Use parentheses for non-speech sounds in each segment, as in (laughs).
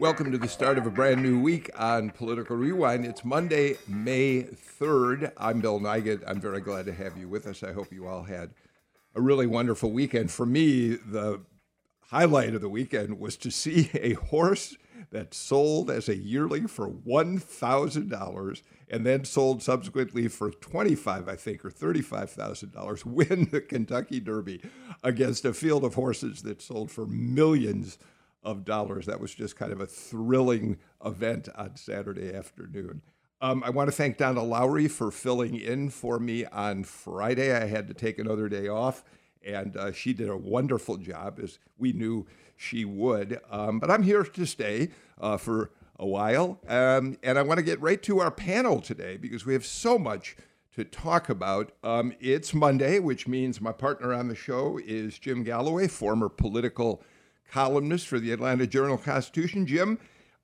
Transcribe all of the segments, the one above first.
Welcome to the start of a brand new week on Political Rewind. It's Monday, May 3rd. I'm Bill Nigut. I'm very glad to have you with us. I hope you all had a really wonderful weekend. For me, the highlight of the weekend was to see a horse that sold as a yearling for $1,000 and then sold subsequently for 25, I think, or $35,000 (laughs) win the Kentucky Derby against a field of horses that sold for millions of dollars. That was just kind of a thrilling event on Saturday afternoon. Um, I want to thank Donna Lowry for filling in for me on Friday. I had to take another day off, and uh, she did a wonderful job, as we knew she would. Um, but I'm here to stay uh, for a while, um, and I want to get right to our panel today because we have so much to talk about. Um, it's Monday, which means my partner on the show is Jim Galloway, former political columnist for the Atlanta Journal Constitution. Jim,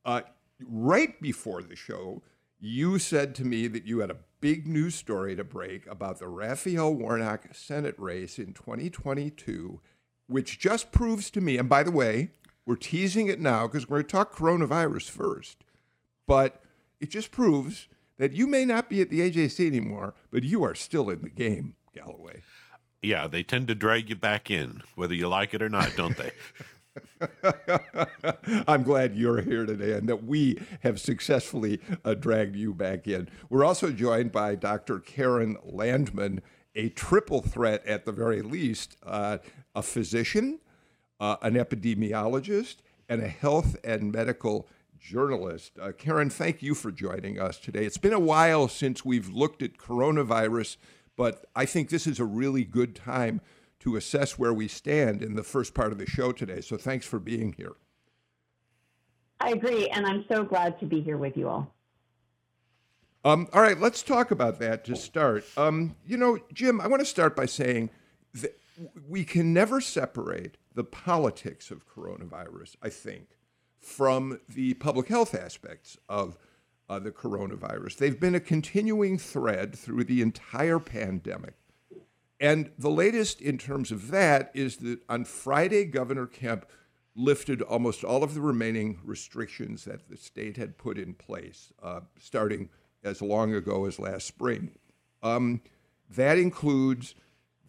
uh, right before the show, you said to me that you had a big news story to break about the Raphael Warnock Senate race in 2022, which just proves to me, and by the way, we're teasing it now because we're going to talk coronavirus first, but it just proves that you may not be at the AJC anymore, but you are still in the game, Galloway. Yeah, they tend to drag you back in, whether you like it or not, don't they? (laughs) (laughs) I'm glad you're here today and that we have successfully uh, dragged you back in. We're also joined by Dr. Keren Landman, a triple threat at the very least uh, a physician, uh, an epidemiologist, and a health and medical journalist. Uh, Keren, thank you for joining us today. It's been a while since we've looked at coronavirus, but I think this is a really good time to assess where we stand in the first part of the show today. So thanks for being here. I agree, and I'm so glad to be here with you all. Um, all right, let's talk about that to start. Um, you know, Jim, I want to start by saying that we can never separate the politics of coronavirus, I think, from the public health aspects of uh, the coronavirus. They've been a continuing thread through the entire pandemic. And the latest in terms of that is that on Friday, Governor Kemp lifted almost all of the remaining restrictions that the state had put in place, uh, starting as long ago as last spring. Um, that includes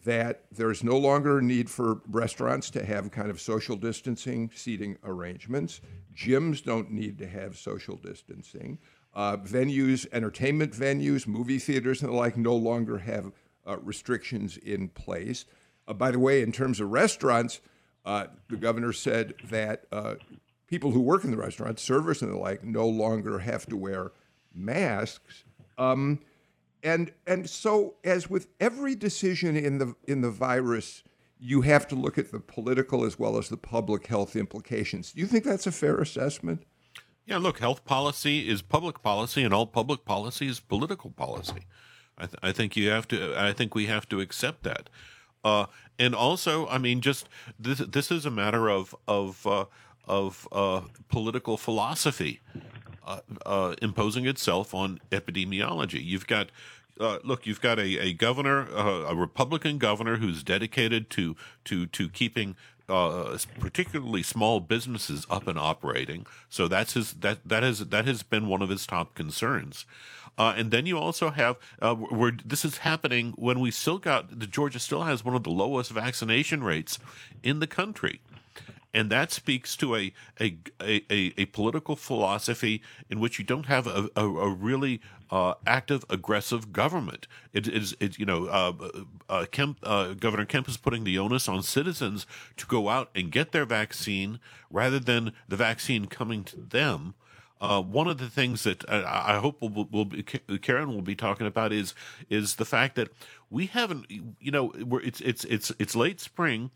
that there's no longer a need for restaurants to have kind of social distancing seating arrangements. Gyms don't need to have social distancing. Uh, venues, entertainment venues, movie theaters, and the like no longer have uh, restrictions in place. Uh, by the way, in terms of restaurants, uh, the governor said that uh, people who work in the restaurants, servers and the like, no longer have to wear masks. Um, and and so, as with every decision in the in the virus, you have to look at the political as well as the public health implications. Do you think that's a fair assessment? Yeah, look, health policy is public policy, and all public policy is political policy. I, th- I think you have to. I think we have to accept that. Uh, and also, I mean, just this. This is a matter of of uh, of uh, political philosophy uh, uh, imposing itself on epidemiology. You've got. Uh, look, you've got a, a governor, a Republican governor, who's dedicated to to to keeping uh, particularly small businesses up and operating. So that's his that that has that has been one of his top concerns. Uh, and then you also have uh, where this is happening when we still got the Georgia still has one of the lowest vaccination rates in the country. And that speaks to a a, a, a political philosophy in which you don't have a, a, a really uh, active, aggressive government. It is, it, you know, uh, uh, Kemp, uh, Governor Kemp is putting the onus on citizens to go out and get their vaccine rather than the vaccine coming to them. Uh, one of the things that I, I hope we'll, we'll be, Keren will be talking about is is the fact that we haven't, you know, it's it's it's it's late spring.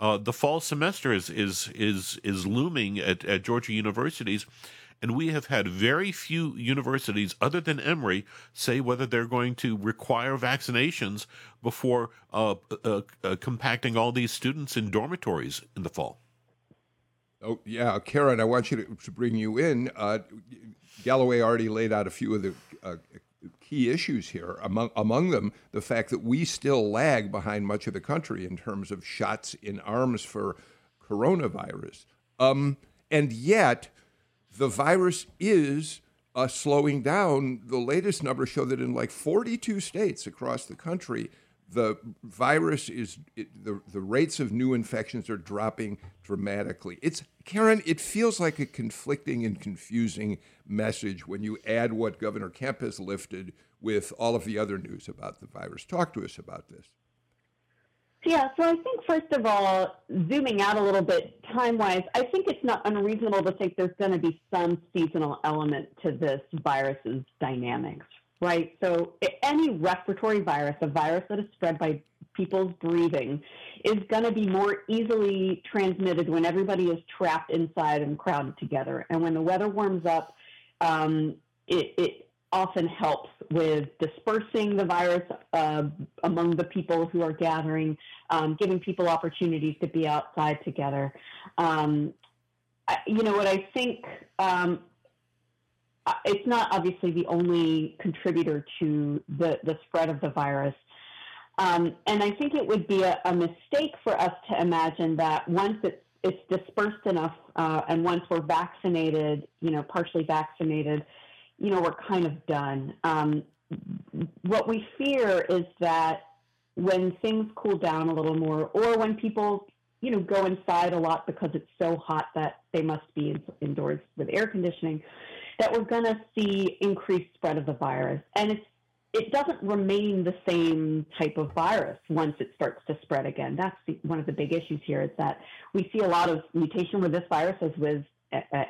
Uh, the fall semester is is is is looming at, at Georgia universities, And we have had very few universities, other than Emory, say whether they're going to require vaccinations before uh, uh, uh, compacting all these students in dormitories in the fall. Oh, yeah. Keren, I want you to, to bring you in. Uh, Galloway already laid out a few of the uh, key issues here. Among, among them, the fact that we still lag behind much of the country in terms of shots in arms for coronavirus. Um, and yet, the virus is uh, slowing down. The latest numbers show that in like 42 states across the country, the virus is it, the the rates of new infections are dropping dramatically. It's Keren. It feels like a conflicting and confusing message when you add what Governor Kemp has lifted with all of the other news about the virus. Talk to us about this. Yeah, so I think first of all, zooming out a little bit time wise, I think it's not unreasonable to think there's going to be some seasonal element to this virus's dynamics, right? So any respiratory virus, a virus that is spread by people's breathing, is going to be more easily transmitted when everybody is trapped inside and crowded together. And when the weather warms up, um, it, it, often helps with dispersing the virus uh, among the people who are gathering, um, giving people opportunities to be outside together. Um, I, you know what I think um, it's not obviously the only contributor to the, the spread of the virus. Um, and I think it would be a, a, mistake for us to imagine that once it's, it's dispersed enough uh, and once we're vaccinated, you know, partially vaccinated, you know, we're kind of done. Um, what we fear is that when things cool down a little more, or when people, you know, go inside a lot because it's so hot that they must be in, indoors with air conditioning, that we're going to see increased spread of the virus. And it's it doesn't remain the same type of virus once it starts to spread again. That's the, one of the big issues here is that we see a lot of mutation with this virus as with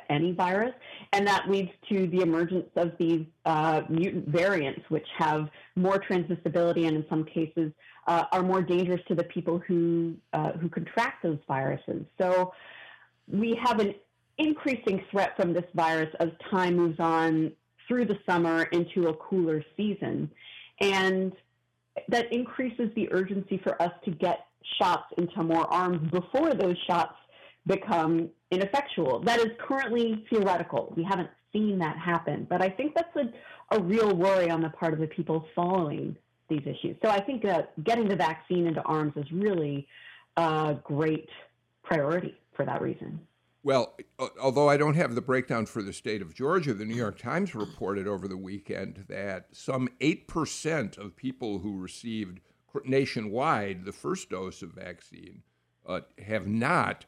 any virus, and that leads to the emergence of these uh, mutant variants, which have more transmissibility and in some cases uh, are more dangerous to the people who uh, who contract those viruses. So we have an increasing threat from this virus as time moves on through the summer into a cooler season. And that increases the urgency for us to get shots into more arms before those shots become ineffectual. That is currently theoretical. We haven't seen that happen. But I think that's a, a real worry on the part of the people following these issues. So I think uh, getting the vaccine into arms is really a great priority for that reason. Well, although I don't have the breakdown for the state of Georgia, the New York Times reported over the weekend that some 8% of people who received nationwide the first dose of vaccine uh, have not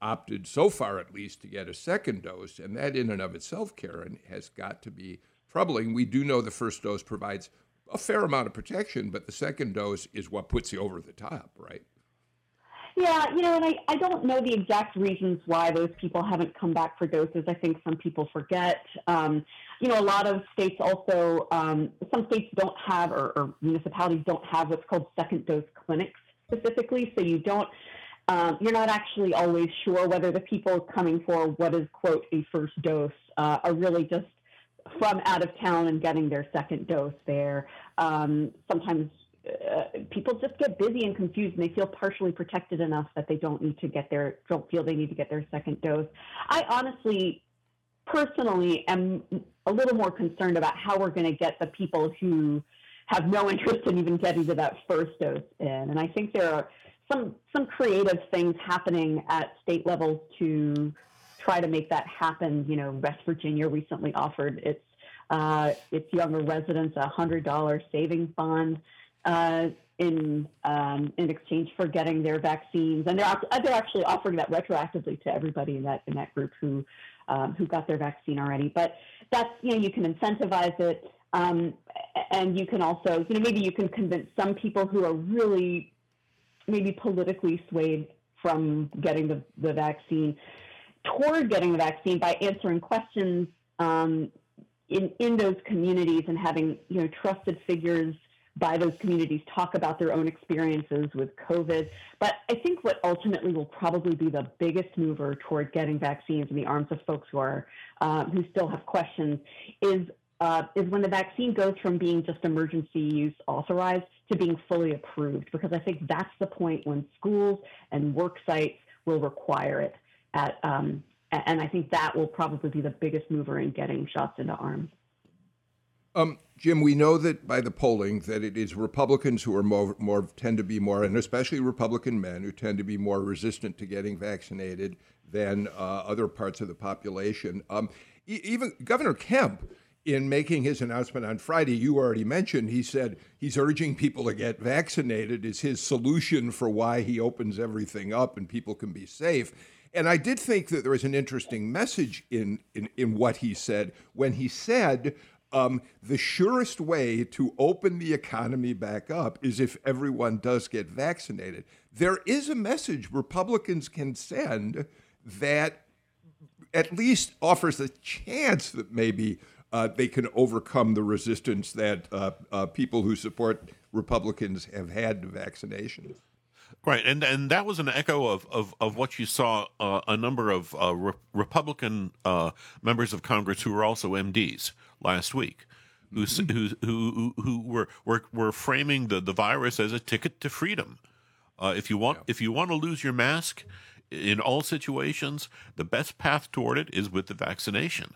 opted, so far at least, to get a second dose. And that, in and of itself, Keren, has got to be troubling. We do know the first dose provides a fair amount of protection, but the second dose is what puts you over the top, right? Yeah, you know, and I, I don't know the exact reasons why those people haven't come back for doses. I think some people forget. Um, you know, a lot of states also, um, some states don't have, or, or, municipalities don't have what's called second dose clinics specifically. So you don't, um, you're not actually always sure whether the people coming for what is, quote, a first dose uh, are really just from out of town and getting their second dose there. Um, sometimes uh, people just get busy and confused and they feel partially protected enough that they don't need to get their don't feel they need to get their second dose. I honestly personally am a little more concerned about how we're going to get the people who have no interest in even getting to that first dose in. And I think there are some some creative things happening at state levels to try to make that happen. You know, West Virginia recently offered its uh, its younger residents a hundred dollar savings bond uh, in um, in exchange for getting their vaccines, and they're they're actually offering that retroactively to everybody in that in that group who um, who got their vaccine already. But that's you know you can incentivize it, um, and you can also you know maybe you can convince some people who are really maybe politically swayed from getting the, the vaccine toward getting the vaccine by answering questions um, in in those communities and having you know trusted figures by those communities talk about their own experiences with COVID. But I think what ultimately will probably be the biggest mover toward getting vaccines in the arms of folks who are uh, who still have questions is uh, is when the vaccine goes from being just emergency use authorized to being fully approved. Because I think that's the point when schools and work sites will require it. At, um, and I think that will probably be the biggest mover in getting shots into arms. Um, Jim, we know that by the polling that it is Republicans who are more, more tend to be more, and especially Republican men who tend to be more resistant to getting vaccinated than uh, other parts of the population. Um, e- even Governor Kemp, in making his announcement on Friday, you already mentioned, he said he's urging people to get vaccinated is his solution for why he opens everything up and people can be safe. And I did think that there was an interesting message in, in, in what he said when he said um, the surest way to open the economy back up is if everyone does get vaccinated. There is a message Republicans can send that at least offers a chance that maybe uh, they can overcome the resistance that uh, uh, people who support Republicans have had to vaccinations. Right, and and that was an echo of of, of what you saw uh, a number of uh, re- Republican uh, members of Congress who were also MDs last week, who mm-hmm. who who who were were were framing the, the virus as a ticket to freedom. Uh, if you want yeah. if you want to lose your mask in all situations, the best path toward it is with the vaccination.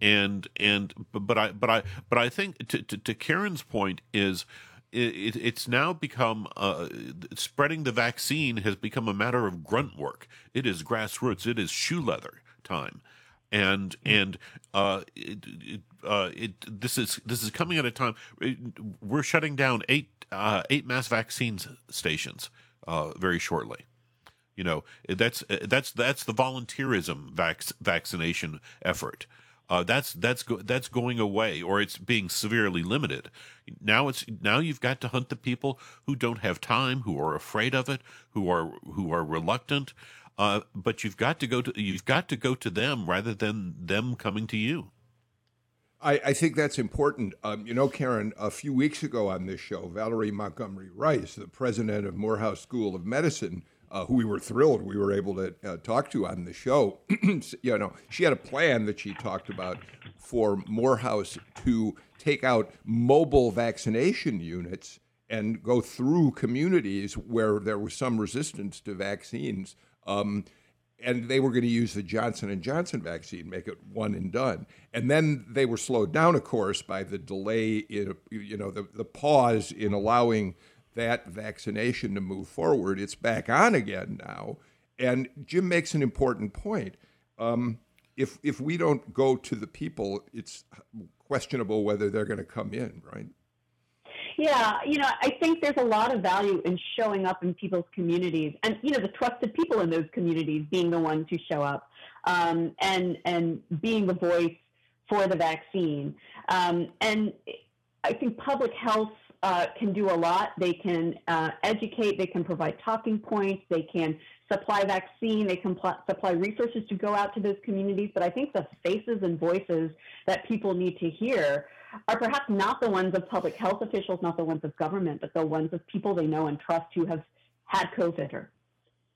And and but I but I but I think to to, to Keren's point is it, it's now become uh, spreading the vaccine has become a matter of grunt work. It is grassroots. It is shoe leather time, and and uh, it, uh, it, this is this is coming at a time we're shutting down eight uh, eight mass vaccines stations uh, very shortly. You know that's that's that's the volunteerism vac- vaccination effort. Uh, that's that's go- that's going away, or it's being severely limited. Now it's now you've got to hunt the people who don't have time, who are afraid of it, who are who are reluctant. Uh, but you've got to go to you've got to go to them rather than them coming to you. I, I think that's important. Um, you know, Keren, a few weeks ago on this show, Valerie Montgomery Rice, the president of Morehouse School of Medicine, uh, who we were thrilled we were able to uh, talk to on the show. (clears throat) you know, she had a plan that she talked about for Morehouse to take out mobile vaccination units and go through communities where there was some resistance to vaccines. Um, and they were going to use the Johnson and Johnson vaccine, make it one and done. And then they were slowed down, of course, by the delay in, you know, the, the pause in allowing that vaccination to move forward. It's back on again now. And Jim makes an important point. Um, if if we don't go to the people, it's questionable whether they're going to come in, right? Yeah, you know, I think there's a lot of value in showing up in people's communities, and you know, the trusted people in those communities being the ones who show up, um, and and being the voice for the vaccine. Um, and I think public health uh, can do a lot. They can uh, educate, they can provide talking points, they can supply vaccine, they can pl- supply resources to go out to those communities. But I think the faces and voices that people need to hear are perhaps not the ones of public health officials, not the ones of government, but the ones of people they know and trust who have had COVID or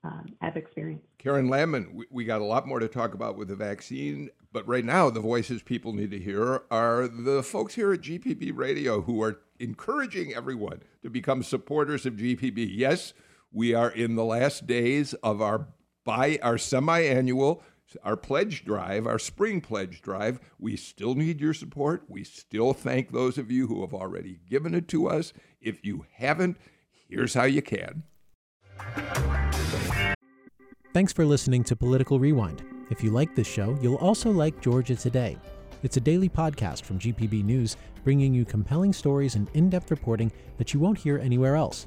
um, have experienced. Keren Landman, we, we got a lot more to talk about with the vaccine, but right now the voices people need to hear are the folks here at GPB Radio who are encouraging everyone to become supporters of GPB. Yes, we are in the last days of our by our semi-annual our pledge drive, our spring pledge drive. We still need your support. We still thank those of you who have already given it to us. If you haven't, here's how you can. Thanks for listening to Political Rewind. If you like this show, you'll also like Georgia Today. It's a daily podcast from GPB News, bringing you compelling stories and in depth reporting that you won't hear anywhere else.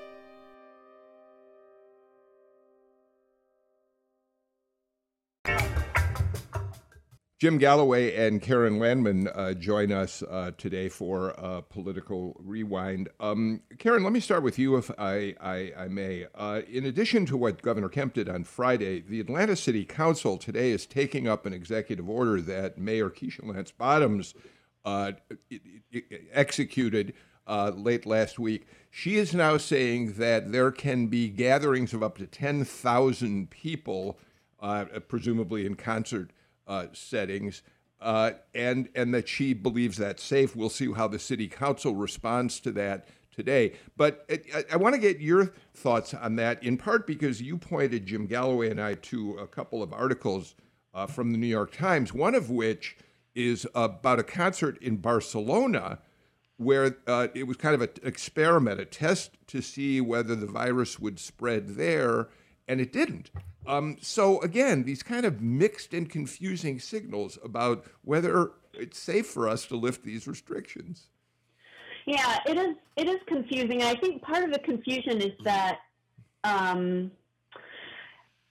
Jim Galloway and Keren Landman uh, join us uh, today for uh, Political Rewind. Um, Keren, let me start with you, if I, I, I may. Uh, in addition to what Governor Kemp did on Friday, the Atlanta City Council today is taking up an executive order that Mayor Keisha Lance Bottoms uh, executed uh, late last week. She is now saying that there can be gatherings of up to 10,000 people, presumably in concert uh, settings, uh, and and that she believes that's safe. We'll see how the city council responds to that today. But I, I want to get your thoughts on that, in part because you pointed Jim Galloway and I to a couple of articles uh, from the New York Times, one of which is about a concert in Barcelona where uh, it was kind of an experiment, a test to see whether the virus would spread there, and it didn't. Um, so again, these kind of mixed and confusing signals about whether it's safe for us to lift these restrictions. Yeah, it is. It is confusing. I think part of the confusion is that um,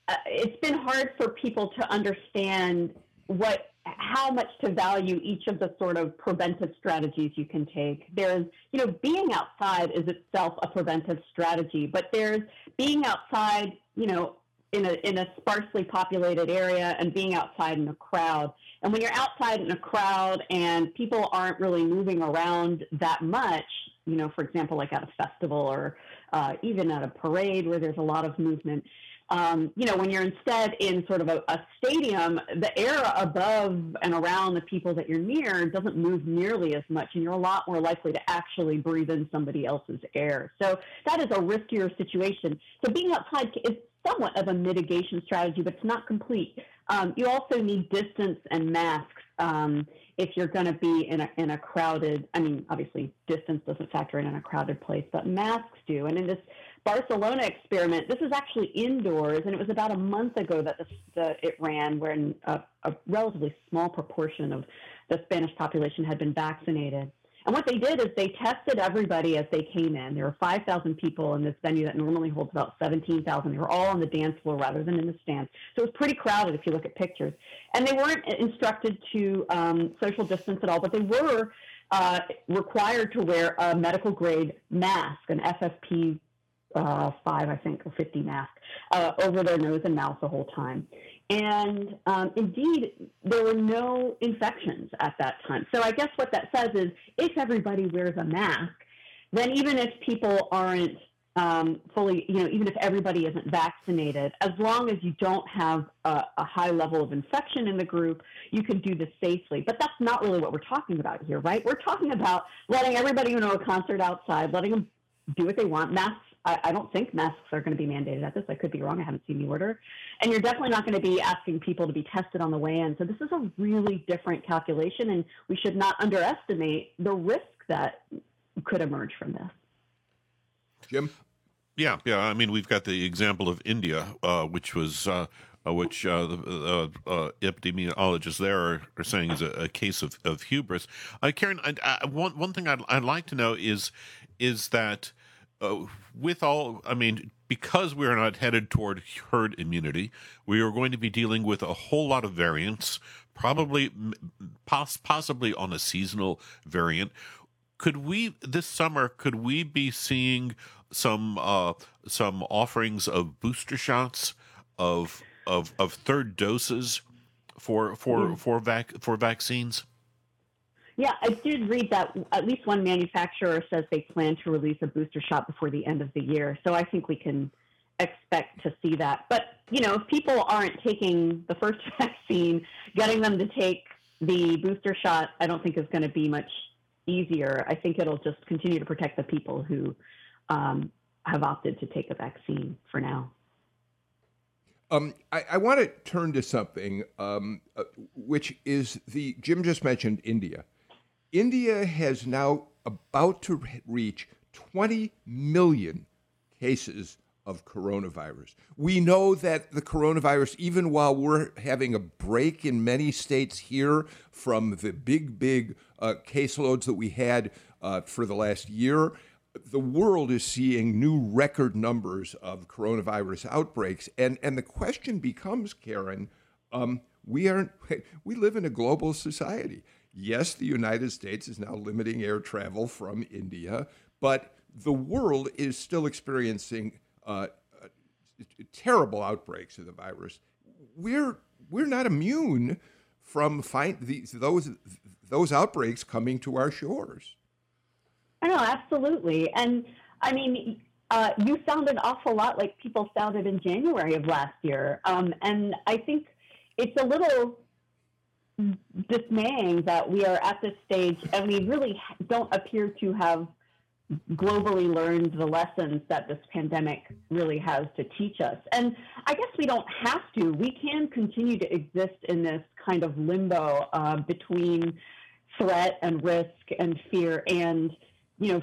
uh, it's been hard for people to understand what how much to value each of the sort of preventive strategies you can take. There's, you know, being outside is itself a preventive strategy, but there's being outside, you know, in a in a sparsely populated area and being outside in a crowd. And when you're outside in a crowd and people aren't really moving around that much, you know, for example, like at a festival or uh, even at a parade where there's a lot of movement. Um, you know, when you're instead in sort of a, a, stadium, the air above and around the people that you're near doesn't move nearly as much, and you're a lot more likely to actually breathe in somebody else's air. So that is a riskier situation. So being outside is somewhat of a mitigation strategy, but it's not complete. Um, you also need distance and masks um, if you're going to be in a, in a crowded, I mean, obviously distance doesn't factor in in a crowded place, but masks do. And in this Barcelona experiment, this is actually indoors, and it was about a month ago that the, the, it ran, when a, a relatively small proportion of the Spanish population had been vaccinated. And what they did is they tested everybody as they came in. There were 5,000 people in this venue that normally holds about 17,000. They were all on the dance floor rather than in the stands. So it was pretty crowded if you look at pictures. And they weren't instructed to um, social distance at all, but they were uh, required to wear a medical grade mask, an FFP uh, 5, I think, or 50 mask, uh, over their nose and mouth the whole time. And um, indeed, there were no infections at that time. So I guess what that says is if everybody wears a mask, then even if people aren't um, fully, you know, even if everybody isn't vaccinated, as long as you don't have a, a, high level of infection in the group, you can do this safely. But that's not really what we're talking about here, right? We're talking about letting everybody go to a concert outside, letting them do what they want. Masks I, I don't think masks are going to be mandated at this. I could be wrong. I haven't seen the order. And you're definitely not going to be asking people to be tested on the way in. So this is a really different calculation, and we should not underestimate the risk that could emerge from this. Jim? Yeah, yeah. I mean, we've got the example of India, uh, which was. Uh, uh, which uh, the uh, uh, epidemiologists there are, are saying is a, a, case of, of hubris. Uh, Keren, I, I, one one thing I'd, I'd like to know is is that uh, with all, I mean, because we are not headed toward herd immunity, we are going to be dealing with a whole lot of variants, probably, poss- possibly on a seasonal variant. Could we this summer? Could we be seeing some uh, some offerings of booster shots of of of third doses for for mm. for vac for vaccines? Yeah, I did read that at least one manufacturer says they plan to release a booster shot before the end of the year. So I think we can expect to see that. But, you know, if people aren't taking the first (laughs) vaccine, getting them to take the booster shot, I don't think is going to be much easier. I think it'll just continue to protect the people who um, have opted to take a vaccine for now. Um, I, I want to turn to something um, uh, which is the Jim just mentioned India. India has now about to reach 20 million cases of coronavirus. We know that the coronavirus, even while we're having a break in many states here from the big, big uh, caseloads that we had uh, for the last year, the world is seeing new record numbers of coronavirus outbreaks. And, and the question becomes, Keren, Um, we are (laughs) we live in a global society. Yes, the United States is now limiting air travel from India, but the world is still experiencing uh, terrible outbreaks of the virus. We're we're not immune from find these those those outbreaks coming to our shores. I know, absolutely, and I mean, uh, you sound an awful lot like people sounded in January of last year, um, and I think it's a little dismaying that we are at this stage and we really don't appear to have globally learned the lessons that this pandemic really has to teach us. And I guess we don't have to. We can continue to exist in this kind of limbo uh, between threat and risk and fear and, you know,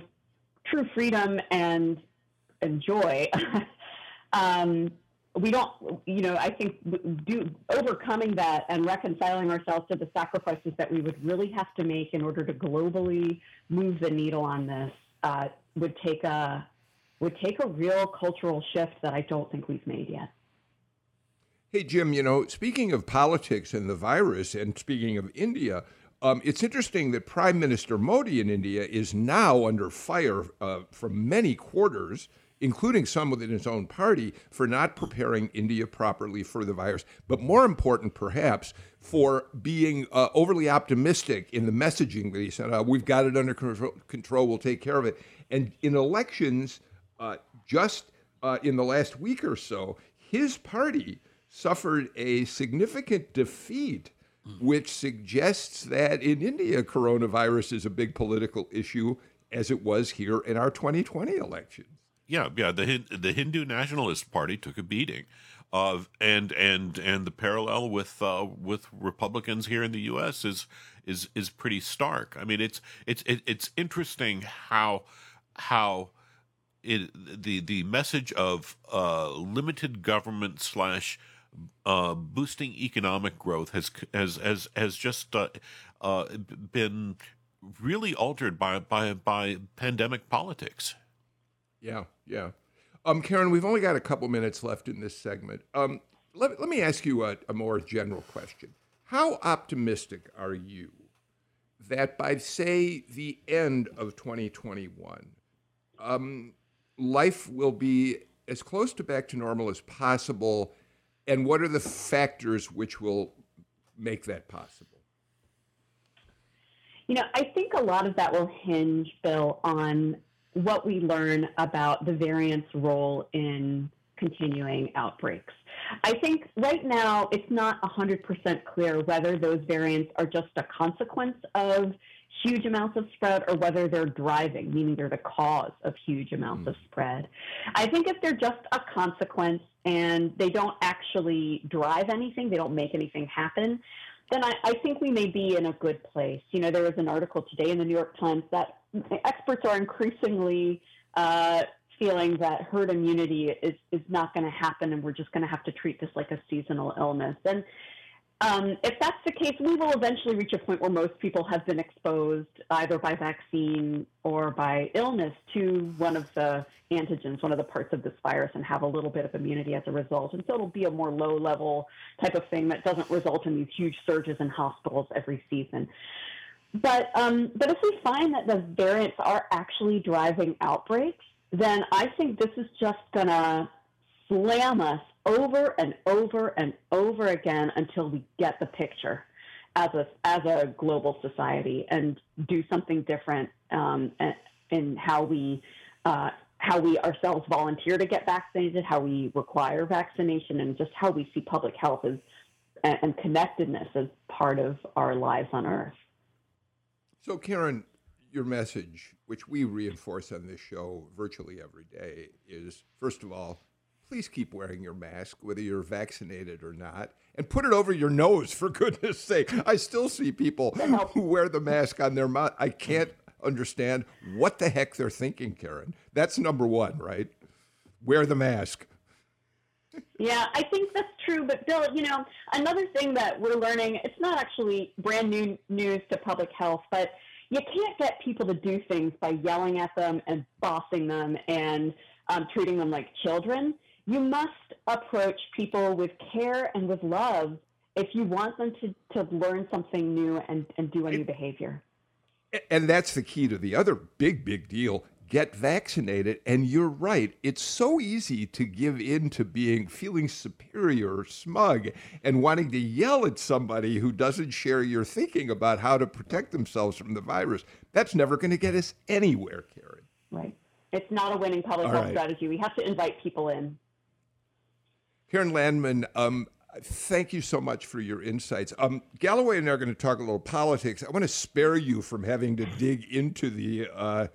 true freedom and, and joy. (laughs) um, we don't, you know, I think do overcoming that and reconciling ourselves to the sacrifices that we would really have to make in order to globally move the needle on this uh, would take a would take a real cultural shift that I don't think we've made yet. Hey Jim, you know, speaking of politics and the virus, and speaking of India, um, it's interesting that Prime Minister Modi in India is now under fire uh, from many quarters including some within his own party, for not preparing India properly for the virus. But more important, perhaps, for being uh, overly optimistic in the messaging that he said, uh, we've got it under control, we'll take care of it. And in elections, uh, just uh, in the last week or so, his party suffered a significant defeat which suggests that in India, coronavirus is a big political issue, as it was here in our 2020 election yeah, yeah. The the Hindu Nationalist Party took a beating, uh, and and and the parallel with uh, with Republicans here in the U.S. is is is pretty stark. I mean, it's it's it's interesting how how it the the message of uh, limited government slash uh, boosting economic growth has has has has just uh, uh, been really altered by by by pandemic politics. Yeah, yeah. Um, Keren, we've only got a couple minutes left in this segment. Um, let, let me ask you a, a more general question. How optimistic are you that by, say, the end of 2021, um, life will be as close to back to normal as possible? And what are the factors which will make that possible? You know, I think a lot of that will hinge, Bill, on what we learn about the variant's role in continuing outbreaks. I think right now it's not 100% clear whether those variants are just a consequence of huge amounts of spread or whether they're driving, meaning they're the cause of huge amounts mm. of spread. I think if they're just a consequence and they don't actually drive anything, they don't make anything happen, then I, I think we may be in a good place. You know, there was an article today in the New York Times that experts are increasingly uh, feeling that herd immunity is, is not going to happen and we're just going to have to treat this like a seasonal illness. And um, if that's the case, we will eventually reach a point where most people have been exposed either by vaccine or by illness to one of the antigens, one of the parts of this virus, and have a little bit of immunity as a result. And so it'll be a more low level type of thing that doesn't result in these huge surges in hospitals every season. But um, but if we find that the variants are actually driving outbreaks, then I think this is just gonna slam us over and over and over again until we get the picture as a as a global society and do something different um, in how we uh, how we ourselves volunteer to get vaccinated, how we require vaccination, and just how we see public health as and connectedness as part of our lives on Earth. So, Keren, your message, which we reinforce on this show virtually every day, is first of all, please keep wearing your mask, whether you're vaccinated or not, and put it over your nose, for (laughs) goodness sake. I still see people who wear the mask on their mouth. I can't understand what the heck they're thinking, Keren. That's number one, right? Wear the mask. Yeah, I think that's true. But Bill, you know, another thing that we're learning, it's not actually brand new news to public health, but you can't get people to do things by yelling at them and bossing them and um, treating them like children. You must approach people with care and with love if you want them to, to learn something new and, and do a new behavior. And that's the key to the other big, big deal get vaccinated. And you're right. It's so easy to give in to being feeling superior or smug and wanting to yell at somebody who doesn't share your thinking about how to protect themselves from the virus. That's never going to get us anywhere, Keren. Right. It's not a winning public health right. strategy. We have to invite people in. Keren Landman, um, thank you so much for your insights. Um, Galloway and I are going to talk a little politics. I want to spare you from having to dig into the uh,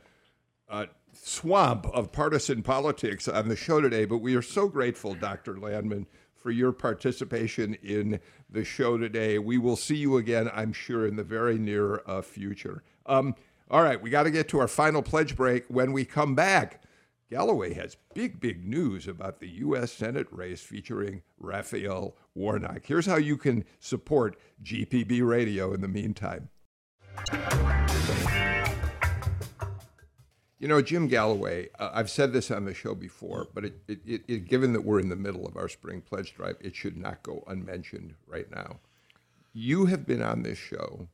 uh, swamp of partisan politics on the show today, but we are so grateful, Dr. Landman, for your participation in the show today. We will see you again, I'm sure, in the very near uh, future. Um, all right, we got to get to our final pledge break. When we come back, Galloway has big, big news about the U.S. Senate race featuring Raphael Warnock. Here's how you can support GPB Radio in the meantime. You know, Jim Galloway, uh, I've said this on the show before, but it, it, it, given that we're in the middle of our spring pledge drive, it should not go unmentioned right now. You have been on this show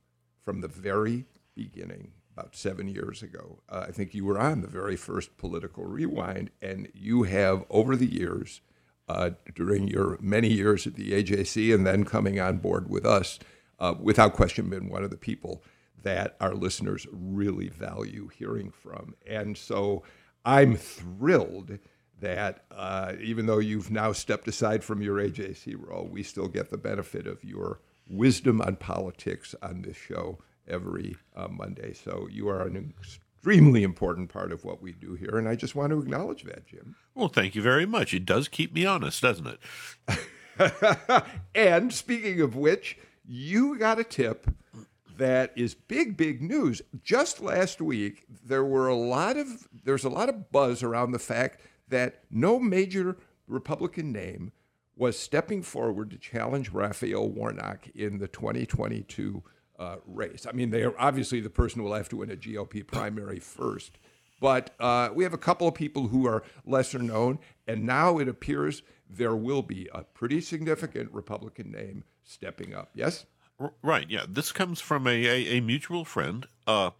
from the very beginning, about seven years ago. Uh, I think you were on the very first political rewind, and you have, over the years, uh, during your many years at the AJC and then coming on board with us, uh, without question, been one of the people that our listeners really value hearing from. And so I'm thrilled that uh, even though you've now stepped aside from your AJC role, we still get the benefit of your wisdom on politics on this show every uh, Monday. So you are an extremely important part of what we do here. And I just want to acknowledge that, Jim. Well, thank you very much. It does keep me honest, doesn't it? (laughs) and speaking of which, you got a tip that is big, big news. Just last week, there were a lot of there's a lot of buzz around the fact that no major Republican name was stepping forward to challenge Raphael Warnock in the 2022 uh, race. I mean, they are obviously the person will have to win a GOP primary first. But uh, we have a couple of people who are lesser known, and now it appears there will be a pretty significant Republican name stepping up. Yes? Right. Yeah. This comes from a, a, a mutual friend. Uh,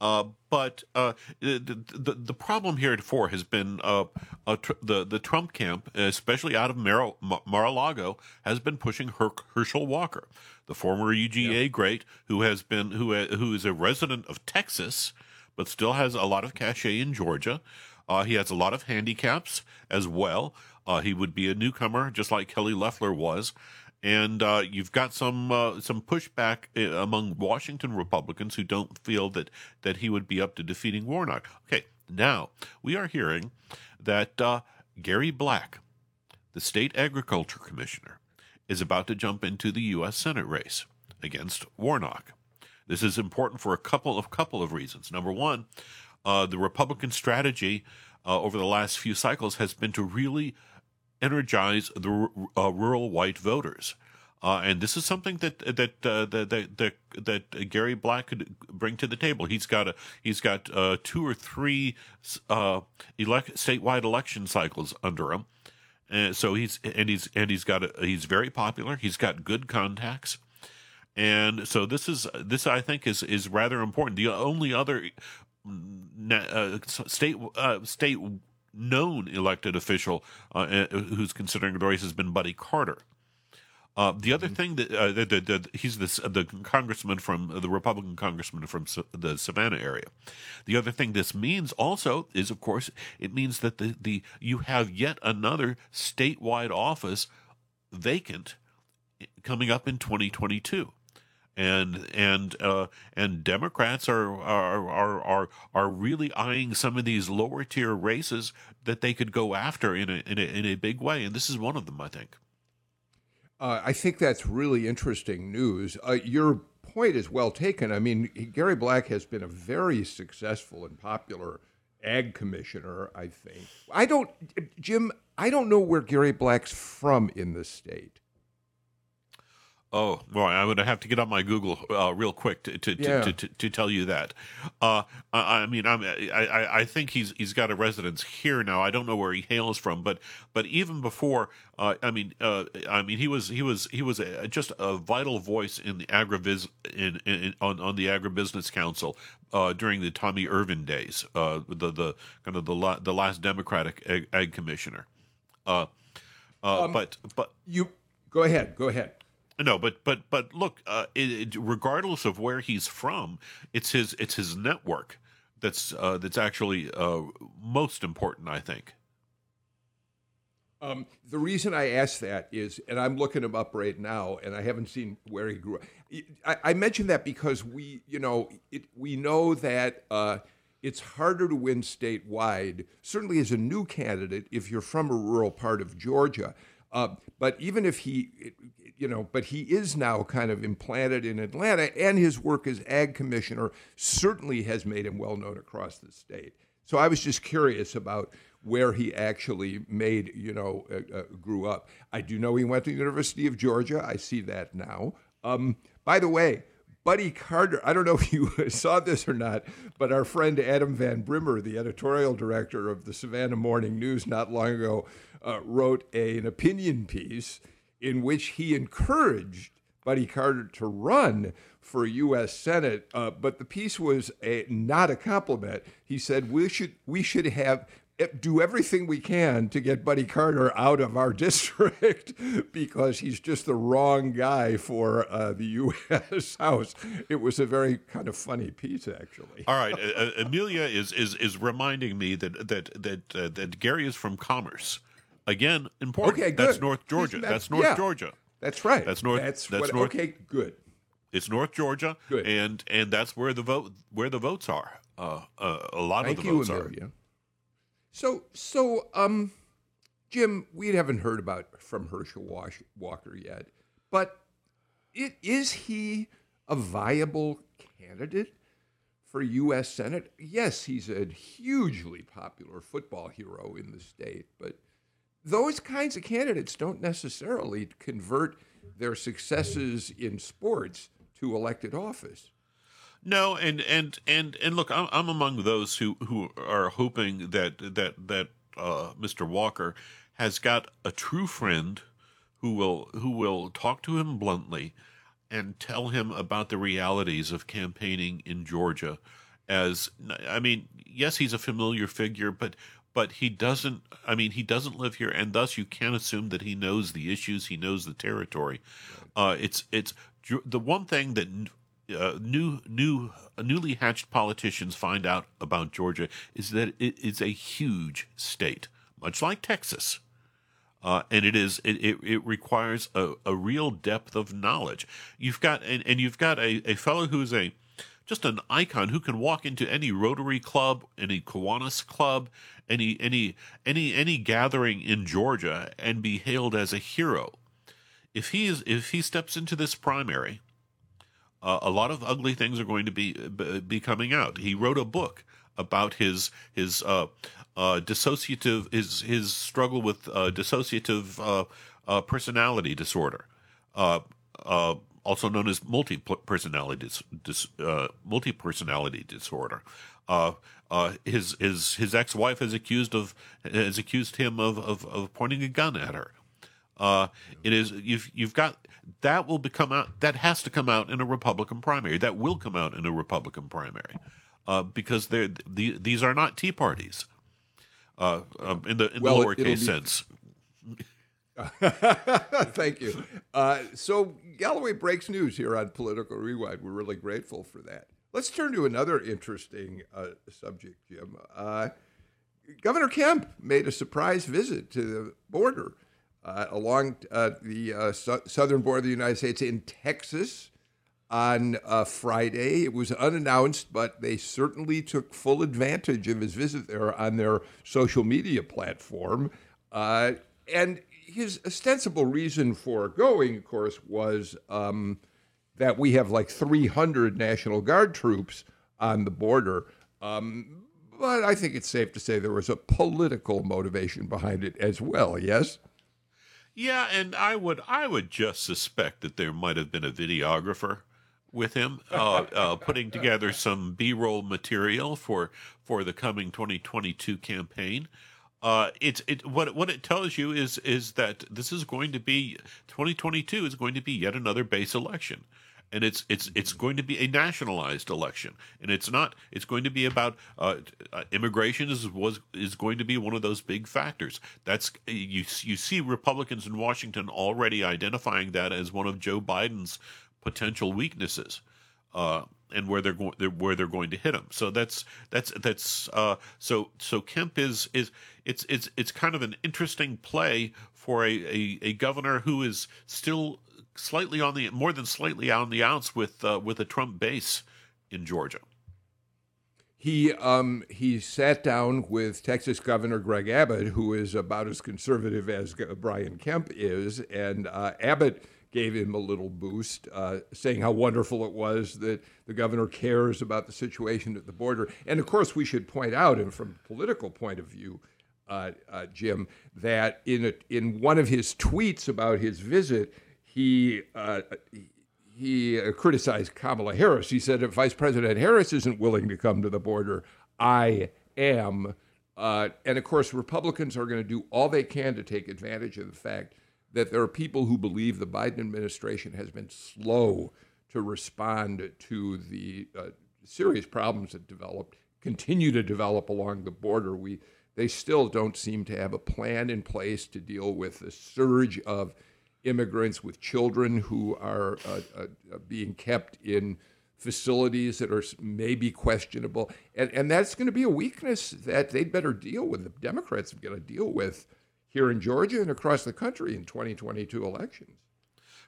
uh, but uh, the, the the problem heretofore has been uh, tr- the the Trump camp, especially out of Mar- Mar-a-Lago, has been pushing Her- Herschel Walker, the former UGA yeah. great, who has been who who is a resident of Texas, but still has a lot of cachet in Georgia. Uh, he has a lot of handicaps as well. Uh, he would be a newcomer, just like Kelly Loeffler was and uh, you've got some uh, some pushback uh, among Washington Republicans who don't feel that that he would be up to defeating Warnock. Okay, now we are hearing that uh, Gary Black, the state agriculture commissioner, is about to jump into the U.S. Senate race against Warnock. This is important for a couple of couple of reasons. Number one, uh, the Republican strategy uh, over the last few cycles has been to really energize the uh, rural white voters. Uh, and this is something that that, uh, that that that Gary Black could bring to the table. He's got a he's got uh, two or three uh, elect, statewide election cycles under him, and so he's and he's and he's got a, he's very popular. He's got good contacts, and so this is this I think is is rather important. The only other uh, state state known elected official uh, uh, who's considering the race has been Buddy Carter. Uh, the other mm-hmm. thing that, uh, that, that, that, he's the, the congressman from the Republican congressman from the Savannah area. The other thing this means also is, of course, it means that the, the you have yet another statewide office vacant coming up in 2022 and and uh, and Democrats are, are are are are really eyeing some of these lower tier races that they could go after in a in a, in a big way, and this is one of them, I think. Uh, I think that's really interesting news. Uh, your point is well taken. I mean, Gary Black has been a very successful and popular ag commissioner. I think I don't, Jim. I don't know where Gary Black's from in the state. Oh, well, I'm going to have to get on my Google uh, real quick to to, Yeah. to, to, to tell you that. Uh, I, I mean, I'm, I, I I think he's he's got a residence here now. I don't know where he hails from, but but even before, uh, I mean, uh, I mean, he was he was he was a, just a vital voice in the agribusiness in, in on on the agribusiness council uh, during the Tommy Irvin days, uh, the the kind of the la- the last Democratic ag, ag commissioner. Uh, uh, but but You go ahead. Go ahead. No, but but but look, uh, it, it- regardless of where he's from, it's his it's his network that's uh, that's actually uh, most important, I think. Um, the reason I ask that is, and I'm looking him up right now, and I haven't seen where he grew up. I, I that because we, you know, it, we know that uh, it's harder to win statewide, certainly as a new candidate, if you're from a rural part of Georgia. Uh, but even if he, you know, but he is now kind of implanted in Atlanta, and his work as ag commissioner certainly has made him well known across the state. So I was just curious about where he actually made, you know, uh, uh, grew up. I do know he went to the University of Georgia. I see that now. Um, by the way, Buddy Carter, I don't know if you (laughs) saw this or not, but our friend Adam Van Brimmer, the editorial director of the Savannah Morning News, not long ago, uh, wrote a, an opinion piece in which he encouraged Buddy Carter to run for U.S. Senate, uh, but the piece was a, not a compliment. He said we should we should have eh, do everything we can to get Buddy Carter out of our (laughs) district because he's just the wrong guy for uh, the (laughs) U.S. House. It was a very kind of funny piece, actually. All right, uh, Amelia is is is reminding me that that that uh, that Gary is from Commerce. Again, important. Okay, good. That's. North Georgia. He's- That's North yeah. Georgia. That's right. That's North- That's, that's what, North- Okay, good. It's North Georgia, Good. and and that's where the vote where the votes are. Uh, uh, a lot Thank of the you, votes are. Amelia. So, so, um, Jim, we haven't heard about from Herschel Wash- Walker yet, but it, is he a viable candidate for U.S. Senate? Yes, he's a hugely popular football hero in the state, but those kinds of candidates don't necessarily convert their successes in sports to elected office. No, and and and and look, I'm, I'm among those who who are hoping that that that uh, Mr. Walker has got a true friend who will who will talk to him bluntly and tell him about the realities of campaigning in Georgia. As I mean, yes, he's a familiar figure, but but he doesn't. I mean, he doesn't live here, and thus you can't assume that he knows the issues. He knows the territory. Uh, it's it's the one thing that uh, new new newly hatched politicians find out about Georgia is that it is a huge state, much like Texas. Uh, and it is it, it, it requires a, a real depth of knowledge. You've got and, and you've got a, a fellow who's a just an icon who can walk into any Rotary club, any Kiwanis club, any any any any gathering in Georgia and be hailed as a hero. If he is if he steps into this primary, uh, a lot of ugly things are going to be be coming out. He wrote a book about his his uh, uh, dissociative his his struggle with uh, dissociative uh, uh, personality disorder, uh, uh, also known as multi personality dis, dis, uh, multi personality disorder. Uh, uh, his his his ex wife has accused of has accused him of, of, of pointing a gun at her. Uh, it is you've you've got that will become out that has to come out in a Republican primary. That will come out in a Republican primary uh, because they're the, these are not Tea parties uh, um, in the in Well, the lowercase sense. (laughs) Thank you. Uh, so Galloway breaks news here on Political Rewind. We're really grateful for that. Let's turn to another interesting uh, subject, Jim. Uh, Governor Kemp made a surprise visit to the border uh, along uh, the uh, su- southern border of the United States in Texas on Friday. It was unannounced, but they certainly took full advantage of his visit there on their social media platform. And his ostensible reason for going, of course, was um, that we have like 300 National Guard troops on the border. Um, but I think it's safe to say there was a political motivation behind it as well, yes? Yeah, and I would I would just suspect that there might have been a videographer with him, uh, uh, putting together some B-roll material for for the coming 2022 campaign. Uh, it's it what what it tells you is is that this is going to be 2022 is going to be yet another base election and it's it's it's going to be a nationalized election, and it's not. It's going to be about uh, uh, immigration is was is going to be one of those big factors. That's you you see Republicans in Washington already identifying that as one of Joe Biden's potential weaknesses. Uh, and where they're going, where they're going to hit him. So that's that's that's uh, so so Kemp is is it's it's it's kind of an interesting play for a, a, a governor who is still slightly on the more than slightly on the outs with uh, with a Trump base in Georgia. He um, he sat down with Texas Governor Greg Abbott, who is about as conservative as Brian Kemp is, and uh, Abbott gave him a little boost, uh, saying how wonderful it was that the governor cares about the situation at the border. And of course, we should point out, and from a political point of view, uh, uh, Jim, that in a, in one of his tweets about his visit, he uh, he criticized Kamala Harris. He said, if Vice President Harris isn't willing to come to the border, I am. Uh, and of course, Republicans are going to do all they can to take advantage of the fact that there are people who believe the Biden administration has been slow to respond to the uh, serious problems that developed, continue to develop along the border. We they still don't seem to have a plan in place to deal with the surge of immigrants with children who are uh, uh, being kept in facilities that are maybe questionable. And, and that's going to be a weakness that they'd better deal with. The Democrats have got to deal with here in Georgia and across the country in 2022 elections.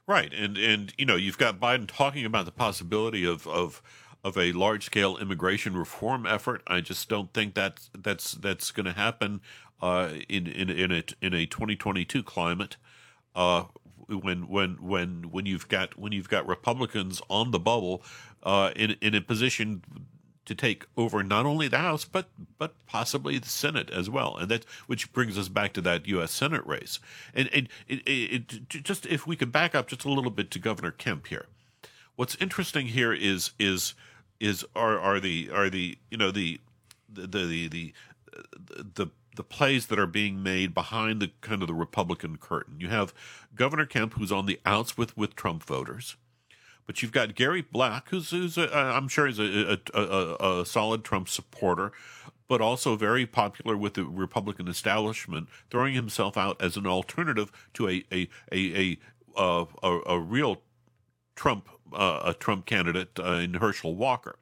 Right. And, and you know, you've got Biden talking about the possibility of, of, of a large scale immigration reform effort. I just don't think that's, that's, that's going to happen uh, in, in, in, a, in a 2022 climate. Uh, when when when when you've got when you've got Republicans on the bubble uh, in in a position to take over not only the House but but possibly the Senate as well, and that which brings us back to that U.S. Senate race. And, and it, it, it, just if we could back up just a little bit to Governor Kemp here, what's interesting here is is is are are the are the you know the the the the, the the plays that are being made behind the kind of the Republican curtain. You have Governor Kemp, who's on the outs with with Trump voters, but you've got Gary Black, who's who's a, I'm sure is a, a, a, a solid Trump supporter, but also very popular with the Republican establishment, throwing himself out as an alternative to a a a a, uh, a, a real Trump uh, a Trump candidate uh, in Herschel Walker.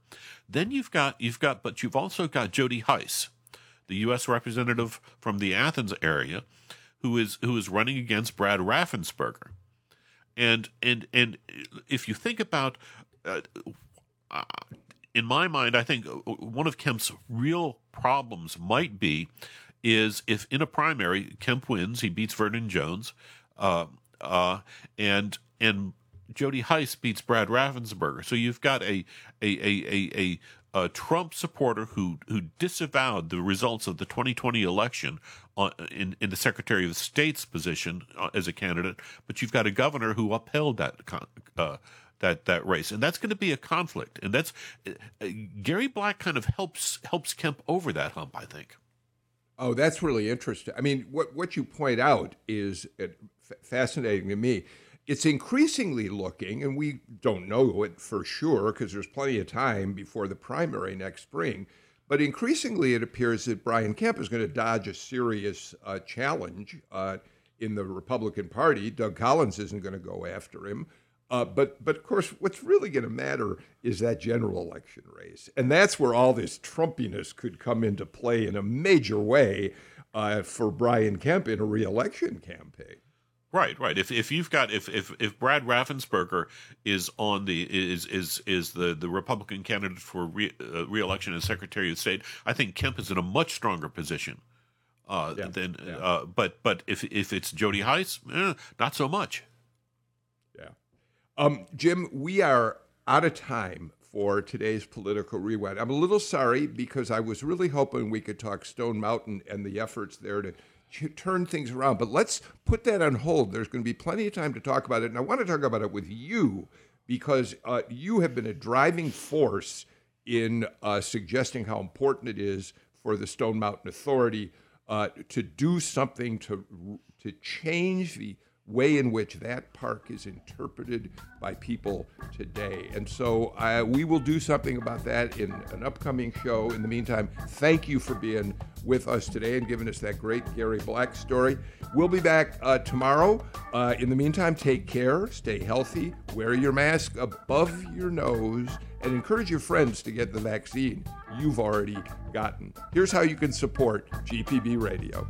Then you've got you've got, but you've also got Jody Hice the U.S. representative from the Athens area, who is who is running against Brad Raffensperger, and and and if you think about, uh, uh, in my mind, I think one of Kemp's real problems might be is if in a primary Kemp wins, he beats Vernon Jones, uh, uh and and Jody Hice beats Brad Raffensperger. So you've got a a a a, a a Trump supporter who who disavowed the results of the 2020 election on, in in the Secretary of State's position uh, as a candidate, but you've got a governor who upheld that uh, that that race, and that's going to be a conflict. And that's uh, Gary Black kind of helps helps Kemp over that hump, I think. Oh, that's really interesting. I mean, what what you point out is uh, fascinating to me it's increasingly looking, and we don't know it for sure because there's plenty of time before the primary next spring, but increasingly it appears that Brian Kemp is going to dodge a serious uh, challenge uh, in the Republican Party. Doug Collins isn't going to go after him. Uh, but, but of course, what's really going to matter is that general election race. And that's where all this Trumpiness could come into play in a major way uh, for Brian Kemp in a reelection campaign. Right, right. If if you've got if if if Brad Raffensperger is on the is is is the the Republican candidate for re, uh, reelection as Secretary of State, I think Kemp is in a much stronger position. Uh, yeah, than yeah. Uh, but but if if it's Jody Hice, eh, not so much. Yeah, um, Jim, we are out of time for today's political rewind. I'm a little sorry because I was really hoping we could talk Stone Mountain and the efforts there to turn things around. But let's put that on hold. There's going to be plenty of time to talk about it. And I want to talk about it with you because uh, you have been a driving force in uh, suggesting how important it is for the Stone Mountain Authority uh, to do something to to change the way in which that park is interpreted by people today. And so uh, we will do something about that in an upcoming show. In the meantime, thank you for being with us today and giving us that great Gary Black story. We'll be back uh, tomorrow. Uh, in the meantime, take care, stay healthy, wear your mask above your nose, and encourage your friends to get the vaccine you've already gotten. Here's how you can support GPB Radio.